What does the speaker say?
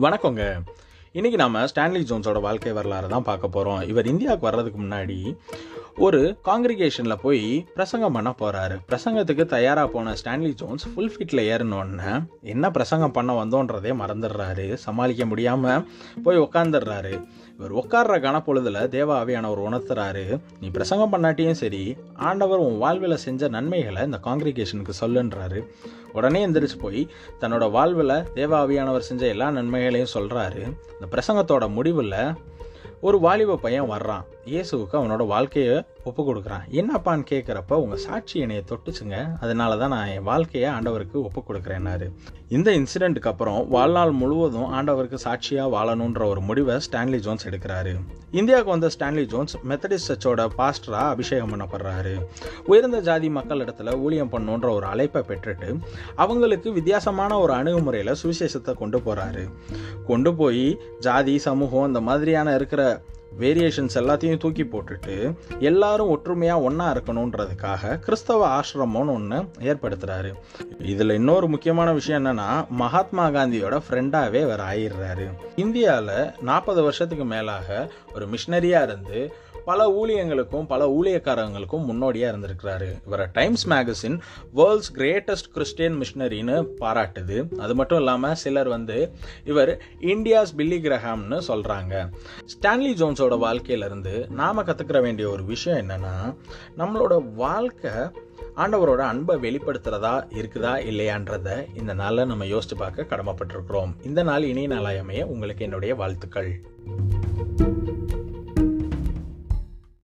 வணக்கங்க. இன்றைக்கி நம்ம ஸ்டான்லி ஜோன்ஸோட வாழ்க்கை வரலாறு தான் பார்க்க போகிறோம் இவர் இந்தியாவுக்கு வர்றதுக்கு முன்னாடி ஒரு காங்கிரிகேஷன்ல போய் பிரசங்கம் பண்ண போறாரு. பிரசங்கத்துக்கு தயாரா போன ஸ்டான்லி ஜோன்ஸ் ஃபுல் ஃபீட்ல ஏறினோடனே என்ன பிரசங்கம் பண்ண வந்தோன்றதே மறந்துடுறாரு. சமாளிக்க முடியாம போய் உட்காந்துடுறாரு இவர் உட்கார்ற கனப்பொழுதுல தேவ ஆவியானவர் உணர்த்துறாரு. நீ பிரசங்கம் பண்ணாட்டியும் சரி ஆண்டவர் உன் வாழ்வில் செஞ்ச நன்மைகளை இந்த காங்கிரிகேஷனுக்கு சொல்லுன்றாரு. உடனே எந்திரிச்சு போய் தன்னோட வாழ்வில் தேவாவியானவர் செஞ்ச எல்லா நன்மைகளையும் சொல்கிறாரு இந்த பிரசங்கத்தோட முடிவில் ஒரு வாலிப பையன் வர்றான். இயேசுவுக்கு அவனோட வாழ்க்கையை ஒப்பு கொடுக்குறான் என்னப்பான்னு கேட்குறப்ப உங்கள் சாட்சி என்னையை தொட்டுச்சுங்க. அதனால தான் நான் என் வாழ்க்கையை ஆண்டவருக்கு ஒப்பு கொடுக்குறேன்னாரு இந்த இன்சிடெண்ட்டுக்கு அப்புறம் வாழ்நாள் முழுவதும் ஆண்டவருக்கு சாட்சியாக வாழணுன்ற ஒரு முடிவை ஸ்டான்லி ஜோன்ஸ் எடுக்கிறாரு. இந்தியாவுக்கு வந்த ஸ்டான்லி ஜோன்ஸ் மெத்தடிஸ்ட் சர்ச்சோட பாஸ்டராக அபிஷேகம் பண்ணப்படுறாரு. உயர்ந்த ஜாதி மக்கள் இடத்துல ஊழியம் பண்ணுன்ற ஒரு அழைப்பை பெற்றுட்டு அவங்களுக்கு வித்தியாசமான ஒரு அணுகுமுறையில் சுவிசேஷத்தை கொண்டு போகிறாரு கொண்டு போய் ஜாதி சமூகம் இந்த மாதிரியான இருக்கிற வேரியேஷன்ஸ் எல்லாத்தையும் தூக்கி போட்டுட்டு எல்லாரும் ஒற்றுமையாக ஒன்றா இருக்கணுன்றதுக்காக கிறிஸ்தவ ஆசிரமம்னு ஒன்று ஏற்படுத்துகிறாரு இதில் இன்னொரு முக்கியமான விஷயம் என்னன்னா மகாத்மா காந்தியோட ஃப்ரெண்டாகவே அவர் ஆயிடுறாரு. இந்தியாவில் நாற்பது வருஷத்துக்கு மேலாக ஒரு மிஷினரியாக இருந்து பல ஊழியங்களுக்கும் பல ஊழியக்காரங்களுக்கும் முன்னோடியாக இருந்திருக்கிறாரு. இவரை Times magazine world's greatest Christian மிஷினரின்னு பாராட்டுது. அது மட்டும் இல்லாமல் சிலர் வந்து இவர் இந்தியாஸ் பில்லி கிரஹாம்னு சொல்கிறாங்க ஸ்டான்லி ஜோன்ஸோட வாழ்க்கையிலேருந்து நாம் கற்றுக்கிற வேண்டிய ஒரு விஷயம் என்னென்னா நம்மளோட வாழ்க்கை ஆண்டவரோட அன்பை வெளிப்படுத்துறதா இருக்குதா இல்லையான்றத இந்த நாளில் நம்ம யோசிச்சு பார்க்க கடமைப்பட்டிருக்கிறோம். இந்த நாள் இணைய நாளாயமைய உங்களுக்கு என்னுடைய வாழ்த்துக்கள்.